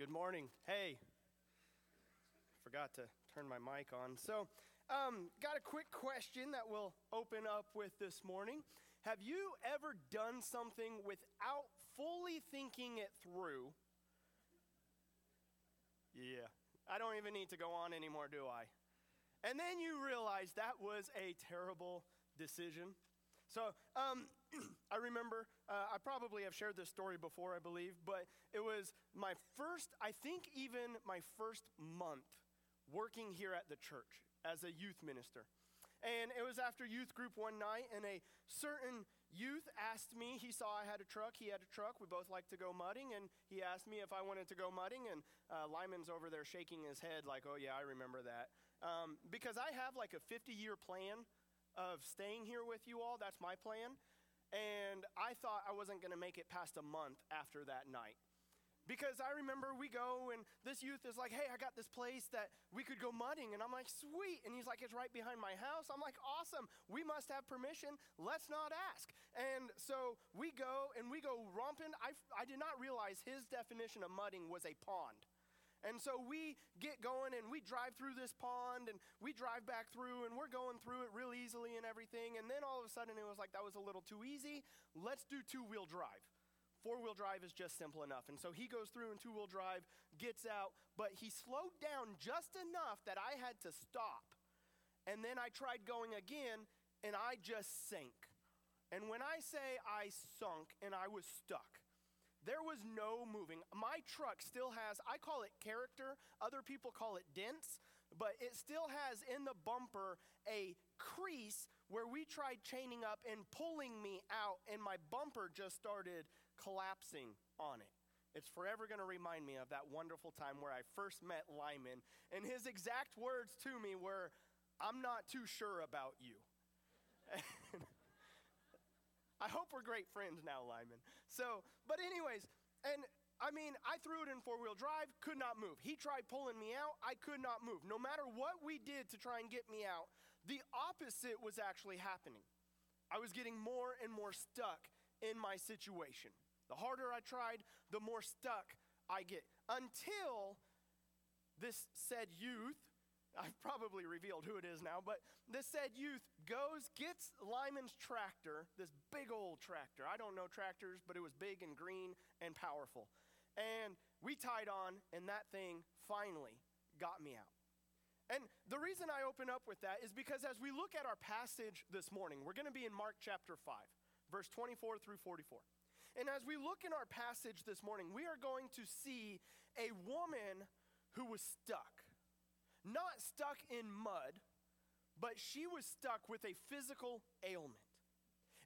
Good morning. Hey, forgot to turn my mic on. So, um, got a quick question that we'll open up with this morning. Have you ever done something without fully thinking it through? Yeah, I don't even need to go on anymore, do I? And then you realize that was a terrible decision. So um, I remember, uh, I probably have shared this story before, I believe, but it was my first, I think even my first month working here at the church as a youth minister. And it was after youth group one night, and a certain youth asked me, he saw I had a truck, he had a truck, we both like to go mudding, and he asked me if I wanted to go mudding, and uh, Lyman's over there shaking his head like, oh yeah, I remember that. Um, because I have like a 50 year plan of staying here with you all, that's my plan. And I thought I wasn't going to make it past a month after that night. Because I remember we go and this youth is like, hey, I got this place that we could go mudding. And I'm like, sweet. And he's like, it's right behind my house. I'm like, awesome. We must have permission. Let's not ask. And so we go and we go romping. I, I did not realize his definition of mudding was a pond. And so we get going and we drive through this pond and we drive back through and we're going through it real easily and everything. And then all of a sudden it was like, that was a little too easy. Let's do two wheel drive. Four wheel drive is just simple enough. And so he goes through in two wheel drive, gets out, but he slowed down just enough that I had to stop. And then I tried going again and I just sank. And when I say I sunk and I was stuck, there was no moving. My truck still has, I call it character, other people call it dents, but it still has in the bumper a crease where we tried chaining up and pulling me out, and my bumper just started collapsing on it. It's forever going to remind me of that wonderful time where I first met Lyman, and his exact words to me were, I'm not too sure about you. I hope we're great friends now, Lyman. So, but anyways, and I mean, I threw it in four wheel drive, could not move. He tried pulling me out, I could not move. No matter what we did to try and get me out, the opposite was actually happening. I was getting more and more stuck in my situation. The harder I tried, the more stuck I get. Until this said youth I've probably revealed who it is now, but this said youth goes, gets Lyman's tractor, this big old tractor. I don't know tractors, but it was big and green and powerful. And we tied on, and that thing finally got me out. And the reason I open up with that is because as we look at our passage this morning, we're going to be in Mark chapter 5, verse 24 through 44. And as we look in our passage this morning, we are going to see a woman who was stuck not stuck in mud, but she was stuck with a physical ailment.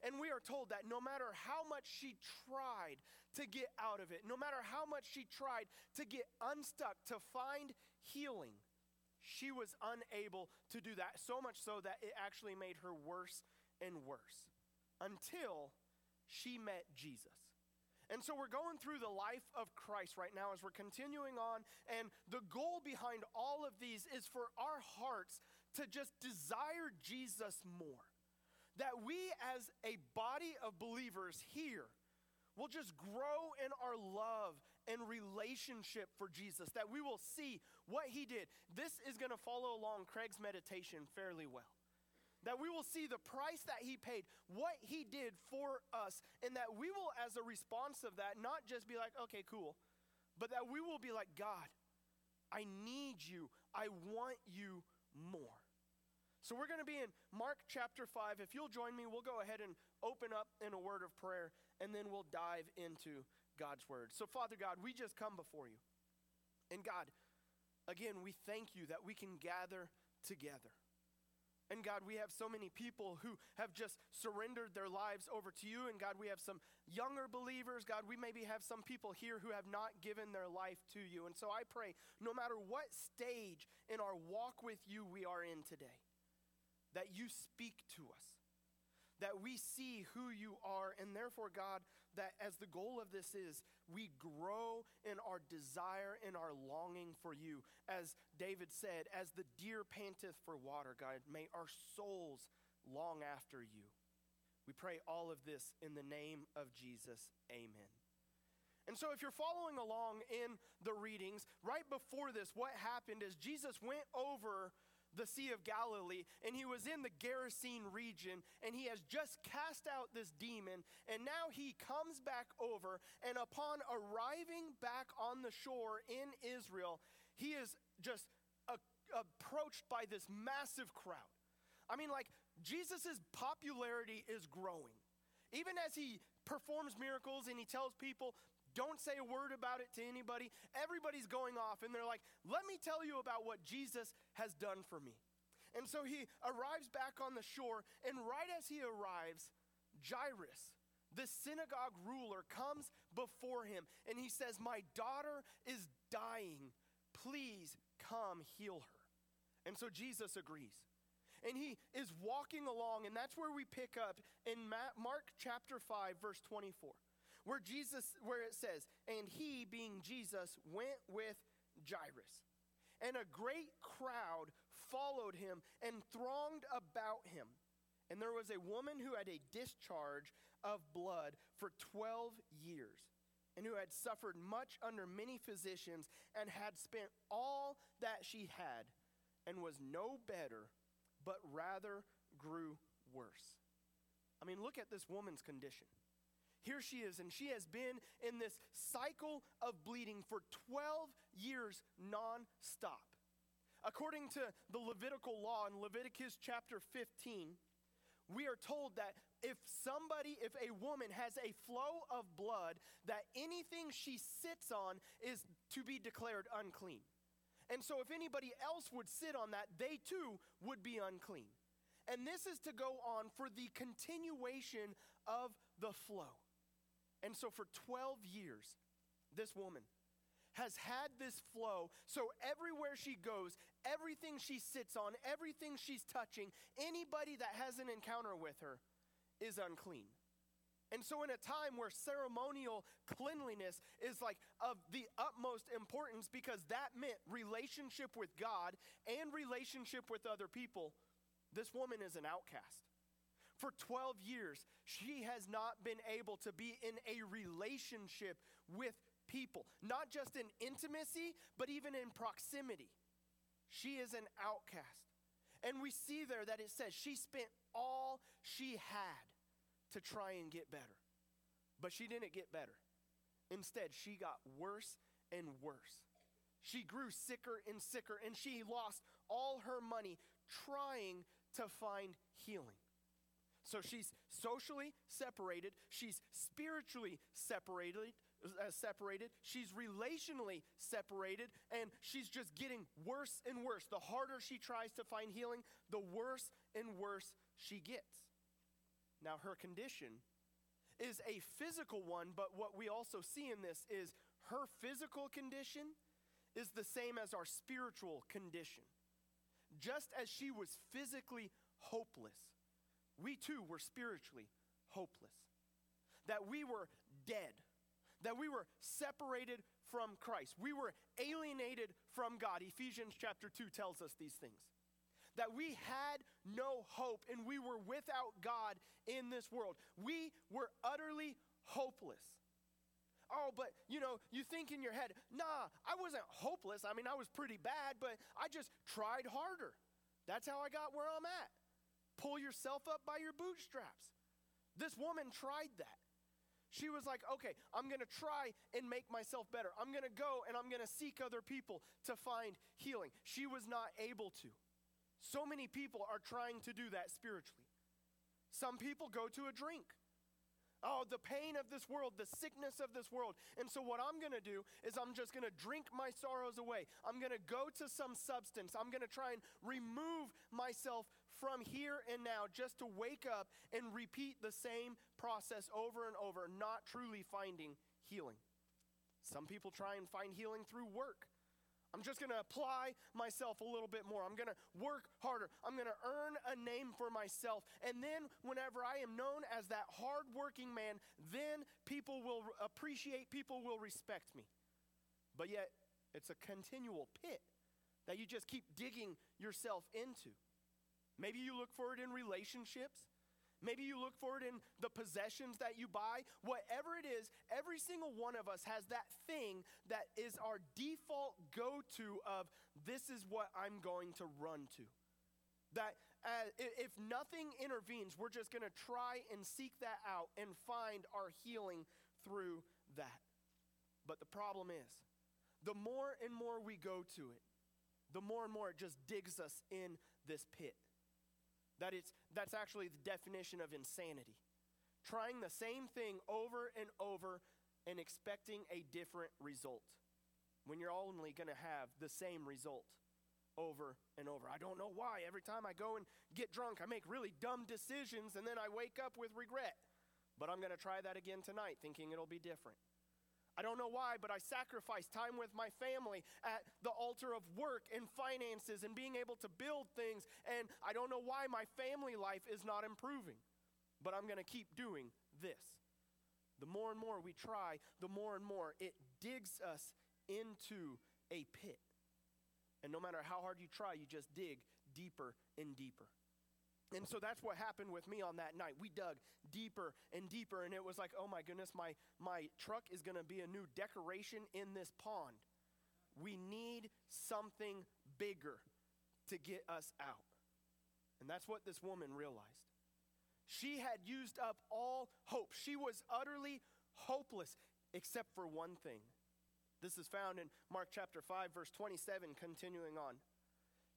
And we are told that no matter how much she tried to get out of it, no matter how much she tried to get unstuck, to find healing, she was unable to do that. So much so that it actually made her worse and worse until she met Jesus. And so we're going through the life of Christ right now as we're continuing on. And the goal behind all of these is for our hearts to just desire Jesus more. That we, as a body of believers here, will just grow in our love and relationship for Jesus, that we will see what he did. This is going to follow along Craig's meditation fairly well that we will see the price that he paid, what he did for us, and that we will, as a response of that, not just be like, okay, cool, but that we will be like, God, I need you. I want you more. So we're going to be in Mark chapter 5. If you'll join me, we'll go ahead and open up in a word of prayer, and then we'll dive into God's word. So, Father God, we just come before you. And God, again, we thank you that we can gather together. And God, we have so many people who have just surrendered their lives over to you. And God, we have some younger believers. God, we maybe have some people here who have not given their life to you. And so I pray, no matter what stage in our walk with you we are in today, that you speak to us that we see who you are, and therefore, God, that as the goal of this is, we grow in our desire and our longing for you. As David said, as the deer panteth for water, God, may our souls long after you. We pray all of this in the name of Jesus. Amen. And so, if you're following along in the readings, right before this, what happened is Jesus went over the Sea of Galilee and he was in the Gerasene region and he has just cast out this demon. And now he comes back over, and upon arriving back on the shore in Israel, he is just a, approached by this massive crowd. I mean, like, Jesus' popularity is growing. Even as he performs miracles and he tells people, don't say a word about it to anybody. Everybody's going off and they're like, let me tell you about what Jesus has done for me. And so he arrives back on the shore, and right as he arrives, Jairus, the synagogue ruler, comes before him and he says, My daughter is dying. Please come heal her. And so Jesus agrees. And he is walking along, and that's where we pick up in Mark chapter 5, verse 24 where Jesus, where it says, and he, being Jesus, went with Jairus. And a great crowd followed him and thronged about him. And there was a woman who had a discharge of blood for 12 years, and who had suffered much under many physicians, and had spent all that she had, and was no better, but rather grew worse. I mean, look at this woman's condition. Here she is, and she has been in this cycle of bleeding for 12 years nonstop. According to the Levitical law in Leviticus chapter 15, we are told that if somebody, if a woman has a flow of blood, that anything she sits on is to be declared unclean. And so if anybody else would sit on that, they too would be unclean. And this is to go on for the continuation of the flow. And so for 12 years, this woman has had this flow. So everywhere she goes, everything she sits on, everything she's touching, anybody that has an encounter with her is unclean. And so, in a time where ceremonial cleanliness is like of the utmost importance because that meant relationship with God and relationship with other people, this woman is an outcast. For 12 years, she has not been able to be in a relationship with people, not just in intimacy, but even in proximity. She is an outcast. And we see there that it says she spent all she had to try and get better. But she didn't get better. Instead, she got worse and worse. She grew sicker and sicker, and she lost all her money trying to find healing. So she's socially separated, she's spiritually separated, uh, separated, she's relationally separated, and she's just getting worse and worse. The harder she tries to find healing, the worse and worse she gets. Now, her condition is a physical one, but what we also see in this is her physical condition is the same as our spiritual condition. Just as she was physically hopeless, we too were spiritually hopeless, that we were dead, that we were separated from Christ, we were alienated from God. Ephesians chapter 2 tells us these things. That we had no hope and we were without God in this world. We were utterly hopeless. Oh, but you know, you think in your head, nah, I wasn't hopeless. I mean, I was pretty bad, but I just tried harder. That's how I got where I'm at pull yourself up by your bootstraps. This woman tried that. She was like, okay, I'm going to try and make myself better. I'm going to go and I'm going to seek other people to find healing. She was not able to. So many people are trying to do that spiritually. Some people go to a drink. Oh, the pain of this world, the sickness of this world. And so, what I'm going to do is, I'm just going to drink my sorrows away. I'm going to go to some substance. I'm going to try and remove myself from here and now just to wake up and repeat the same process over and over, not truly finding healing. Some people try and find healing through work. I'm just going to apply myself a little bit more. I'm going to work harder. I'm going to earn a name for myself. And then, whenever I am known as that hardworking man, then people will appreciate, people will respect me. But yet, it's a continual pit that you just keep digging yourself into. Maybe you look for it in relationships. Maybe you look for it in the possessions that you buy. Whatever it is, every single one of us has that thing that is our default go to of this is what I'm going to run to. That uh, if nothing intervenes, we're just going to try and seek that out and find our healing through that. But the problem is, the more and more we go to it, the more and more it just digs us in this pit. That it's, that's actually the definition of insanity. Trying the same thing over and over and expecting a different result when you're only going to have the same result over and over. I don't know why. Every time I go and get drunk, I make really dumb decisions and then I wake up with regret. But I'm going to try that again tonight, thinking it'll be different. I don't know why, but I sacrifice time with my family at the altar of work and finances and being able to build things. And I don't know why my family life is not improving, but I'm going to keep doing this. The more and more we try, the more and more it digs us into a pit. And no matter how hard you try, you just dig deeper and deeper. And so that's what happened with me on that night. We dug deeper and deeper, and it was like, oh my goodness, my, my truck is going to be a new decoration in this pond. We need something bigger to get us out. And that's what this woman realized. She had used up all hope. She was utterly hopeless, except for one thing. This is found in Mark chapter 5, verse 27, continuing on.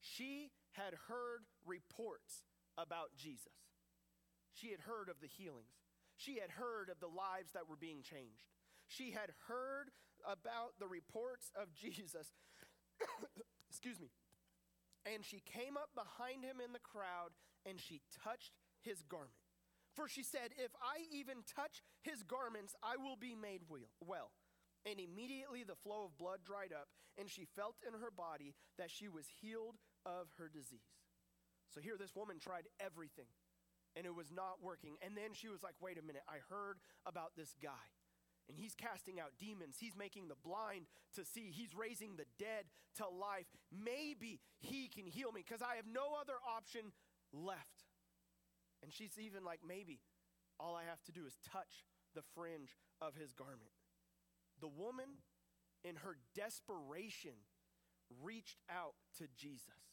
She had heard reports about Jesus. She had heard of the healings, she had heard of the lives that were being changed. She had heard about the reports of Jesus. Excuse me. And she came up behind him in the crowd and she touched his garment. For she said, If I even touch his garments, I will be made well. And immediately the flow of blood dried up, and she felt in her body that she was healed of her disease. So here, this woman tried everything and it was not working. And then she was like, wait a minute, I heard about this guy. And he's casting out demons. He's making the blind to see. He's raising the dead to life. Maybe he can heal me because I have no other option left. And she's even like, maybe all I have to do is touch the fringe of his garment. The woman, in her desperation, reached out to Jesus.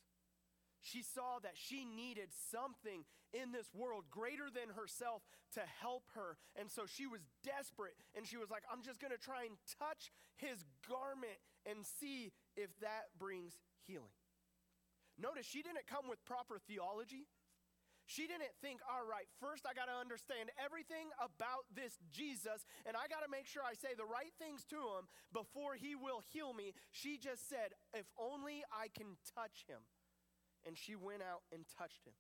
She saw that she needed something in this world greater than herself to help her. And so she was desperate and she was like, I'm just going to try and touch his garment and see if that brings healing. Notice she didn't come with proper theology. She didn't think, all right, first I got to understand everything about this Jesus, and I got to make sure I say the right things to him before he will heal me. She just said, if only I can touch him and she went out and touched him.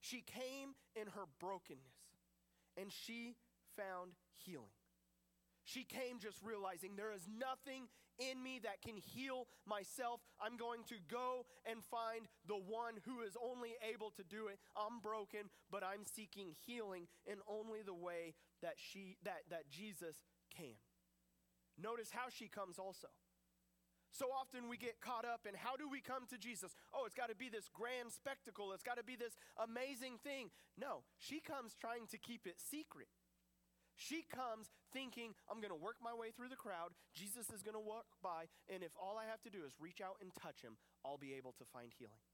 She came in her brokenness and she found healing. She came just realizing there is nothing in me that can heal myself. I'm going to go and find the one who is only able to do it. I'm broken, but I'm seeking healing in only the way that she that that Jesus can. Notice how she comes also. So often we get caught up in how do we come to Jesus? Oh, it's got to be this grand spectacle. It's got to be this amazing thing. No, she comes trying to keep it secret. She comes thinking, I'm going to work my way through the crowd. Jesus is going to walk by, and if all I have to do is reach out and touch him, I'll be able to find healing.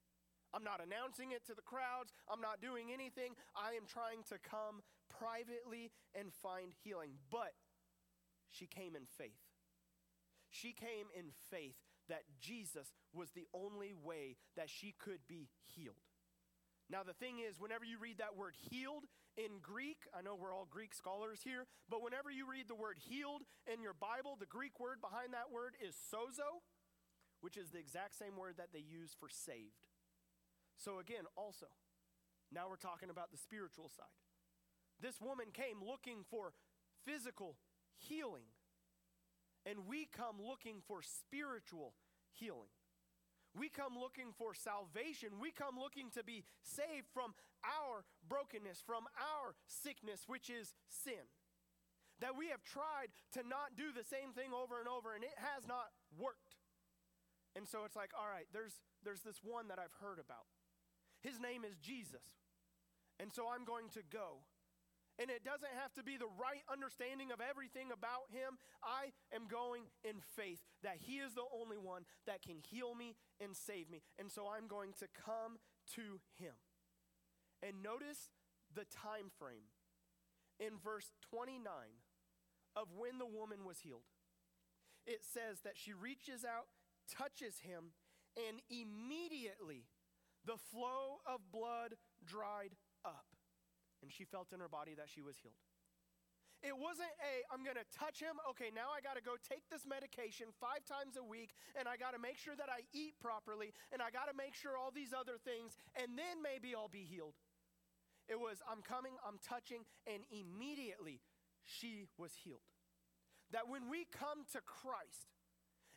I'm not announcing it to the crowds. I'm not doing anything. I am trying to come privately and find healing. But she came in faith. She came in faith that Jesus was the only way that she could be healed. Now, the thing is, whenever you read that word healed in Greek, I know we're all Greek scholars here, but whenever you read the word healed in your Bible, the Greek word behind that word is sozo, which is the exact same word that they use for saved. So, again, also, now we're talking about the spiritual side. This woman came looking for physical healing. And we come looking for spiritual healing. We come looking for salvation. We come looking to be saved from our brokenness, from our sickness, which is sin. That we have tried to not do the same thing over and over, and it has not worked. And so it's like, all right, there's, there's this one that I've heard about. His name is Jesus. And so I'm going to go. And it doesn't have to be the right understanding of everything about him. I am going in faith that he is the only one that can heal me and save me. And so I'm going to come to him. And notice the time frame in verse 29 of when the woman was healed. It says that she reaches out, touches him, and immediately the flow of blood dried and she felt in her body that she was healed. It wasn't a, I'm going to touch him. Okay, now I got to go take this medication five times a week, and I got to make sure that I eat properly, and I got to make sure all these other things, and then maybe I'll be healed. It was, I'm coming, I'm touching, and immediately she was healed. That when we come to Christ,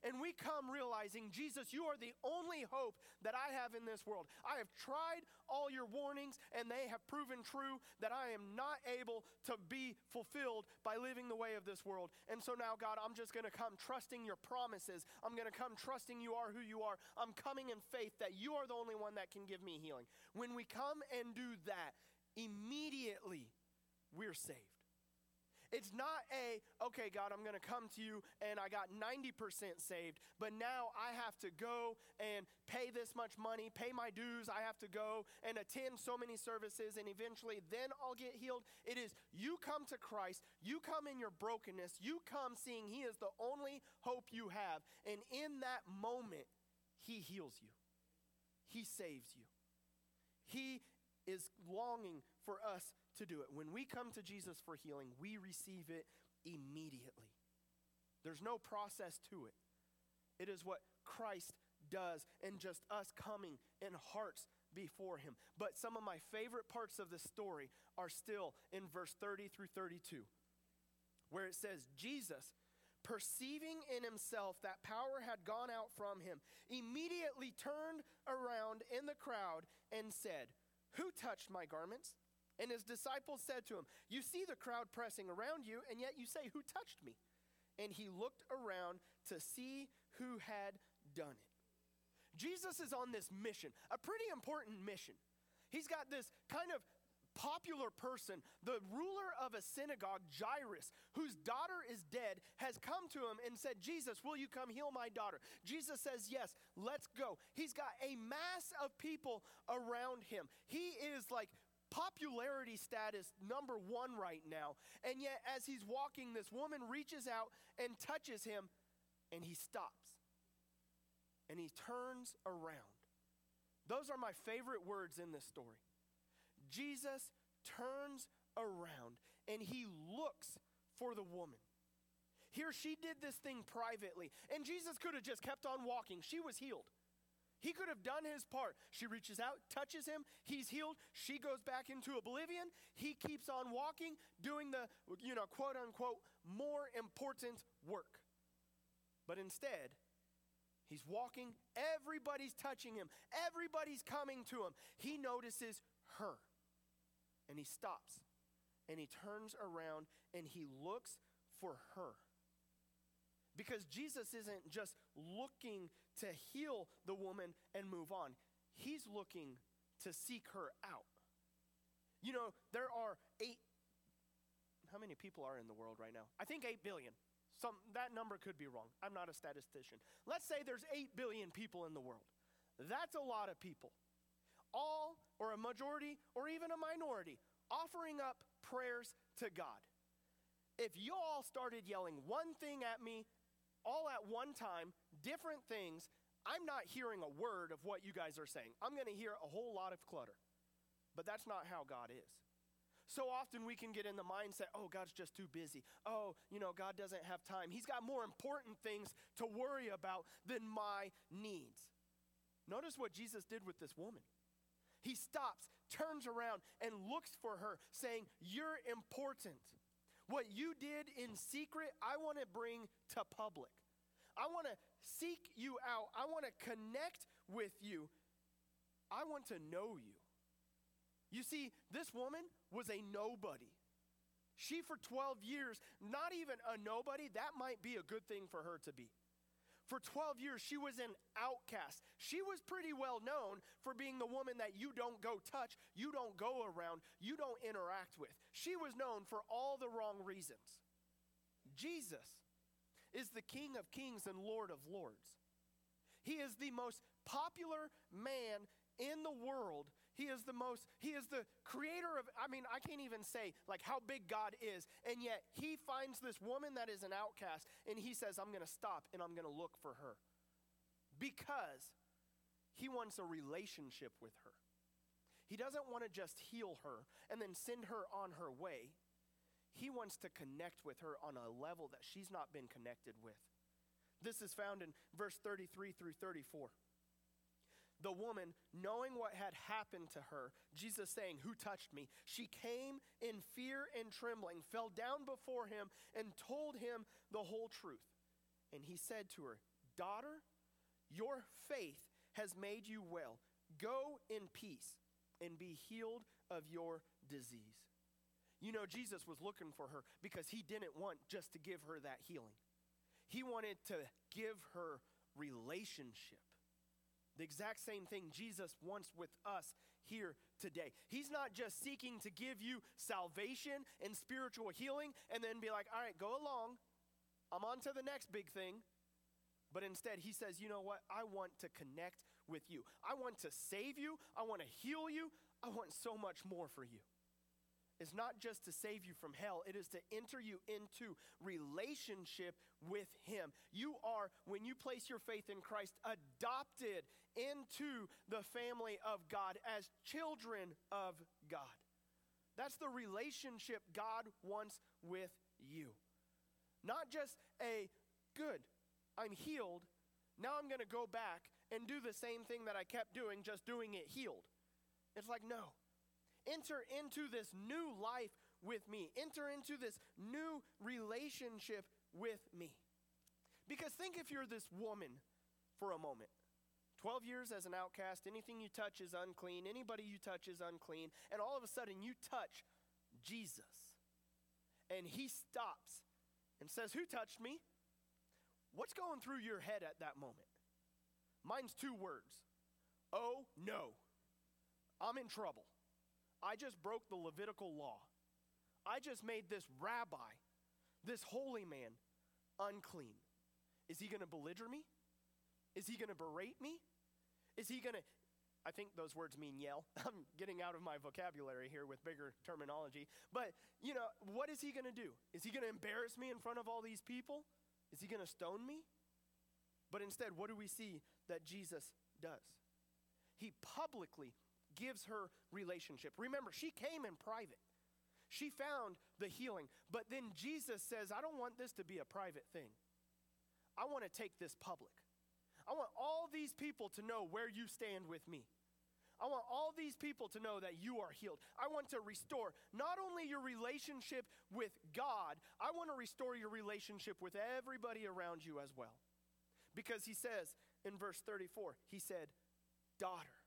and we come realizing, Jesus, you are the only hope that I have in this world. I have tried all your warnings, and they have proven true that I am not able to be fulfilled by living the way of this world. And so now, God, I'm just going to come trusting your promises. I'm going to come trusting you are who you are. I'm coming in faith that you are the only one that can give me healing. When we come and do that, immediately we're saved. It's not a, okay, God, I'm going to come to you and I got 90% saved, but now I have to go and pay this much money, pay my dues. I have to go and attend so many services and eventually then I'll get healed. It is you come to Christ, you come in your brokenness, you come seeing He is the only hope you have. And in that moment, He heals you, He saves you. He is longing for us to do it. When we come to Jesus for healing, we receive it immediately. There's no process to it. It is what Christ does, and just us coming in hearts before Him. But some of my favorite parts of the story are still in verse 30 through 32, where it says, Jesus, perceiving in himself that power had gone out from him, immediately turned around in the crowd and said, Who touched my garments? And his disciples said to him, You see the crowd pressing around you, and yet you say, Who touched me? And he looked around to see who had done it. Jesus is on this mission, a pretty important mission. He's got this kind of popular person, the ruler of a synagogue, Jairus, whose daughter is dead, has come to him and said, Jesus, will you come heal my daughter? Jesus says, Yes, let's go. He's got a mass of people around him. He is like popularity status number one right now. And yet, as he's walking, this woman reaches out and touches him, and he stops. And he turns around. Those are my favorite words in this story. Jesus turns around and he looks for the woman. Here, she did this thing privately, and Jesus could have just kept on walking. She was healed. He could have done his part. She reaches out, touches him, he's healed. She goes back into oblivion. He keeps on walking, doing the, you know, quote unquote, more important work. But instead, he's walking, everybody's touching him, everybody's coming to him. He notices her, and he stops, and he turns around, and he looks for her. Because Jesus isn't just looking to heal the woman and move on, he's looking to seek her out. You know, there are eight, how many people are in the world right now? I think eight billion. Some, that number could be wrong. I'm not a statistician. Let's say there's 8 billion people in the world. That's a lot of people. All, or a majority, or even a minority, offering up prayers to God. If you all started yelling one thing at me all at one time, different things, I'm not hearing a word of what you guys are saying. I'm going to hear a whole lot of clutter. But that's not how God is. So often we can get in the mindset, oh, God's just too busy. Oh, you know, God doesn't have time. He's got more important things to worry about than my needs. Notice what Jesus did with this woman. He stops, turns around, and looks for her, saying, You're important. What you did in secret, I want to bring to public. I want to seek you out. I want to connect with you. I want to know you. You see, this woman was a nobody. She, for 12 years, not even a nobody, that might be a good thing for her to be. For 12 years, she was an outcast. She was pretty well known for being the woman that you don't go touch, you don't go around, you don't interact with. She was known for all the wrong reasons. Jesus is the King of kings and Lord of lords. He is the most popular man in the world. He is the most, he is the creator of, I mean, I can't even say like how big God is. And yet he finds this woman that is an outcast and he says, I'm going to stop and I'm going to look for her because he wants a relationship with her. He doesn't want to just heal her and then send her on her way. He wants to connect with her on a level that she's not been connected with. This is found in verse 33 through 34. The woman, knowing what had happened to her, Jesus saying, Who touched me? She came in fear and trembling, fell down before him, and told him the whole truth. And he said to her, Daughter, your faith has made you well. Go in peace and be healed of your disease. You know, Jesus was looking for her because he didn't want just to give her that healing, he wanted to give her relationship. The exact same thing Jesus wants with us here today. He's not just seeking to give you salvation and spiritual healing and then be like, all right, go along. I'm on to the next big thing. But instead, he says, you know what? I want to connect with you. I want to save you. I want to heal you. I want so much more for you is not just to save you from hell, it is to enter you into relationship with Him. You are, when you place your faith in Christ, adopted into the family of God as children of God. That's the relationship God wants with you. Not just a good, I'm healed, now I'm going to go back and do the same thing that I kept doing, just doing it healed. It's like, no. Enter into this new life with me. Enter into this new relationship with me. Because think if you're this woman for a moment. 12 years as an outcast, anything you touch is unclean, anybody you touch is unclean, and all of a sudden you touch Jesus. And he stops and says, Who touched me? What's going through your head at that moment? Mine's two words Oh no, I'm in trouble. I just broke the Levitical law. I just made this rabbi, this holy man, unclean. Is he going to belliger me? Is he going to berate me? Is he going to, I think those words mean yell. I'm getting out of my vocabulary here with bigger terminology. But, you know, what is he going to do? Is he going to embarrass me in front of all these people? Is he going to stone me? But instead, what do we see that Jesus does? He publicly gives her relationship. Remember, she came in private. She found the healing. But then Jesus says, I don't want this to be a private thing. I want to take this public. I want all these people to know where you stand with me. I want all these people to know that you are healed. I want to restore not only your relationship with God, I want to restore your relationship with everybody around you as well. Because he says in verse 34, he said, Daughter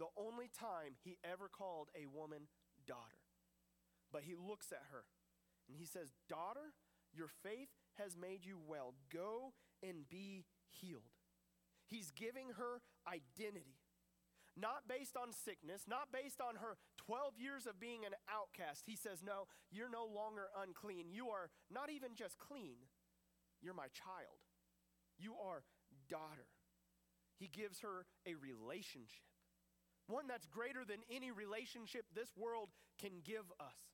the only time he ever called a woman daughter. But he looks at her and he says, Daughter, your faith has made you well. Go and be healed. He's giving her identity. Not based on sickness, not based on her 12 years of being an outcast. He says, No, you're no longer unclean. You are not even just clean, you're my child. You are daughter. He gives her a relationship one that's greater than any relationship this world can give us.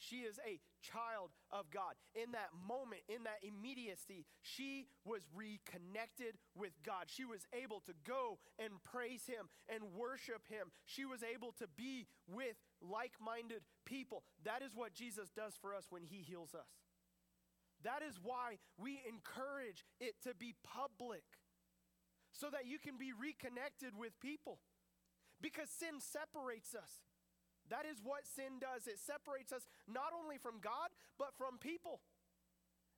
She is a child of God. In that moment, in that immediacy, she was reconnected with God. She was able to go and praise Him and worship Him. She was able to be with like minded people. That is what Jesus does for us when He heals us. That is why we encourage it to be public so that you can be reconnected with people because sin separates us. That is what sin does. It separates us not only from God, but from people.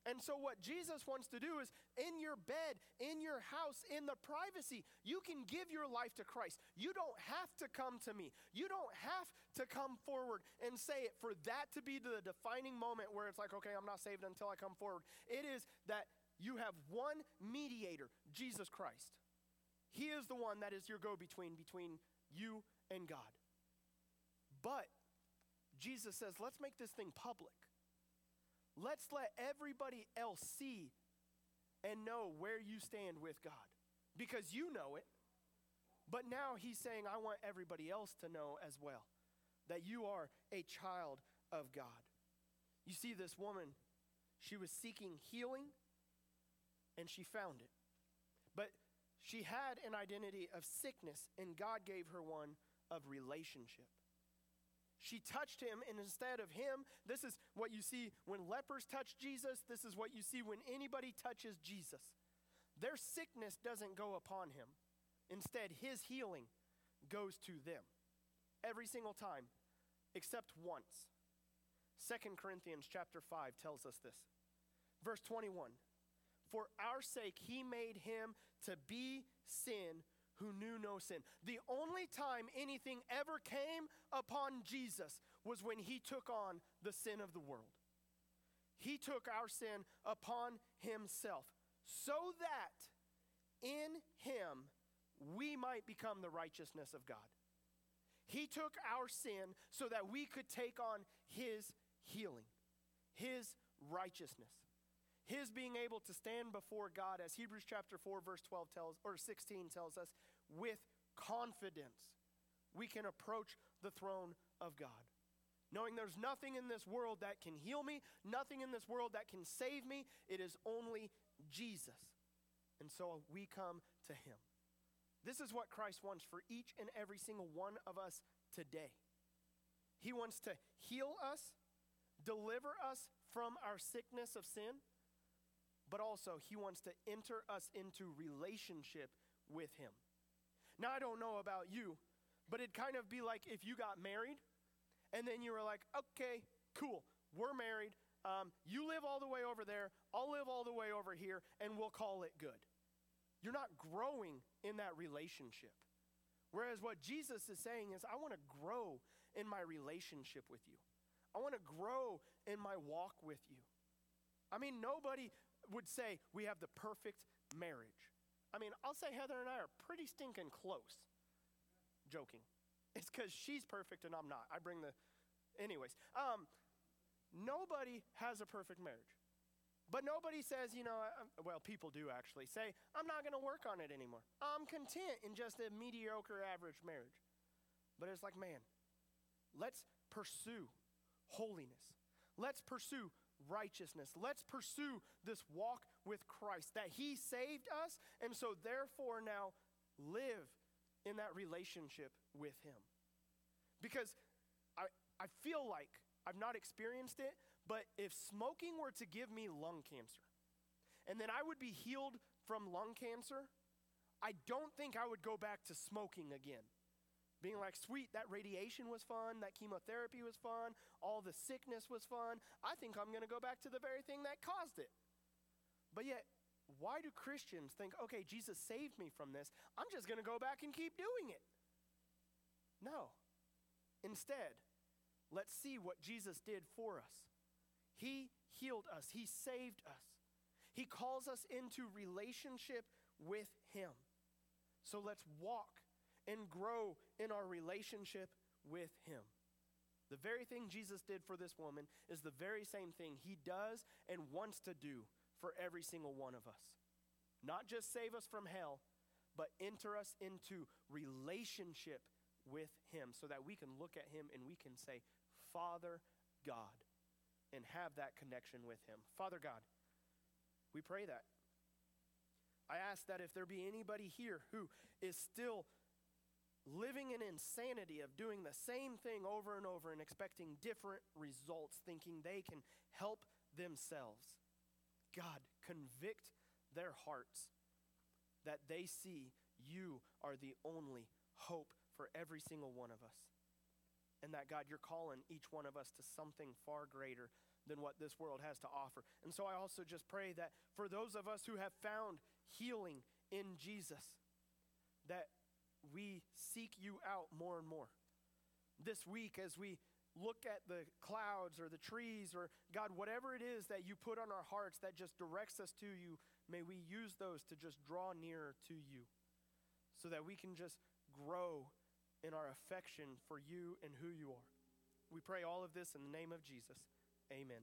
And so, what Jesus wants to do is in your bed, in your house, in the privacy, you can give your life to Christ. You don't have to come to me. You don't have to come forward and say it for that to be the defining moment where it's like, okay, I'm not saved until I come forward. It is that you have one mediator, Jesus Christ. He is the one that is your go between between you and God. But Jesus says, let's make this thing public. Let's let everybody else see and know where you stand with God because you know it. But now he's saying, I want everybody else to know as well that you are a child of God. You see, this woman, she was seeking healing and she found it. But she had an identity of sickness, and God gave her one of relationship. She touched him, and instead of him, this is what you see when lepers touch Jesus. This is what you see when anybody touches Jesus. Their sickness doesn't go upon him. Instead, his healing goes to them every single time, except once. Second Corinthians chapter 5 tells us this. Verse 21 For our sake, he made him to be sin who knew no sin. The only time anything ever came upon Jesus was when he took on the sin of the world. He took our sin upon himself so that in him we might become the righteousness of God. He took our sin so that we could take on his healing, his righteousness. His being able to stand before God, as Hebrews chapter 4, verse 12 tells, or 16 tells us, with confidence, we can approach the throne of God. Knowing there's nothing in this world that can heal me, nothing in this world that can save me, it is only Jesus. And so we come to Him. This is what Christ wants for each and every single one of us today. He wants to heal us, deliver us from our sickness of sin, but also He wants to enter us into relationship with Him. Now, I don't know about you, but it'd kind of be like if you got married and then you were like, okay, cool, we're married. Um, you live all the way over there, I'll live all the way over here, and we'll call it good. You're not growing in that relationship. Whereas what Jesus is saying is, I want to grow in my relationship with you. I want to grow in my walk with you. I mean, nobody would say we have the perfect marriage. I mean, I'll say Heather and I are pretty stinking close. Joking. It's because she's perfect and I'm not. I bring the. Anyways, um, nobody has a perfect marriage. But nobody says, you know, I, well, people do actually say, I'm not going to work on it anymore. I'm content in just a mediocre average marriage. But it's like, man, let's pursue holiness. Let's pursue righteousness. Let's pursue this walk with Christ that He saved us, and so therefore now live in that relationship with Him. Because I, I feel like I've not experienced it, but if smoking were to give me lung cancer, and then I would be healed from lung cancer, I don't think I would go back to smoking again being like, sweet, that radiation was fun, that chemotherapy was fun, all the sickness was fun. I think I'm going to go back to the very thing that caused it. But yet, why do Christians think, okay, Jesus saved me from this, I'm just going to go back and keep doing it? No. Instead, let's see what Jesus did for us. He healed us, He saved us, He calls us into relationship with Him. So let's walk and grow in our relationship with Him. The very thing Jesus did for this woman is the very same thing He does and wants to do for every single one of us. Not just save us from hell, but enter us into relationship with Him so that we can look at Him and we can say, Father God, and have that connection with Him. Father God, we pray that. I ask that if there be anybody here who is still living in insanity of doing the same thing over and over and expecting different results, thinking they can help themselves. God, convict their hearts that they see you are the only hope for every single one of us. And that, God, you're calling each one of us to something far greater than what this world has to offer. And so I also just pray that for those of us who have found healing in Jesus, that we seek you out more and more. This week, as we look at the clouds or the trees or God, whatever it is that you put on our hearts that just directs us to you, may we use those to just draw nearer to you so that we can just grow in our affection for you and who you are. We pray all of this in the name of Jesus. Amen.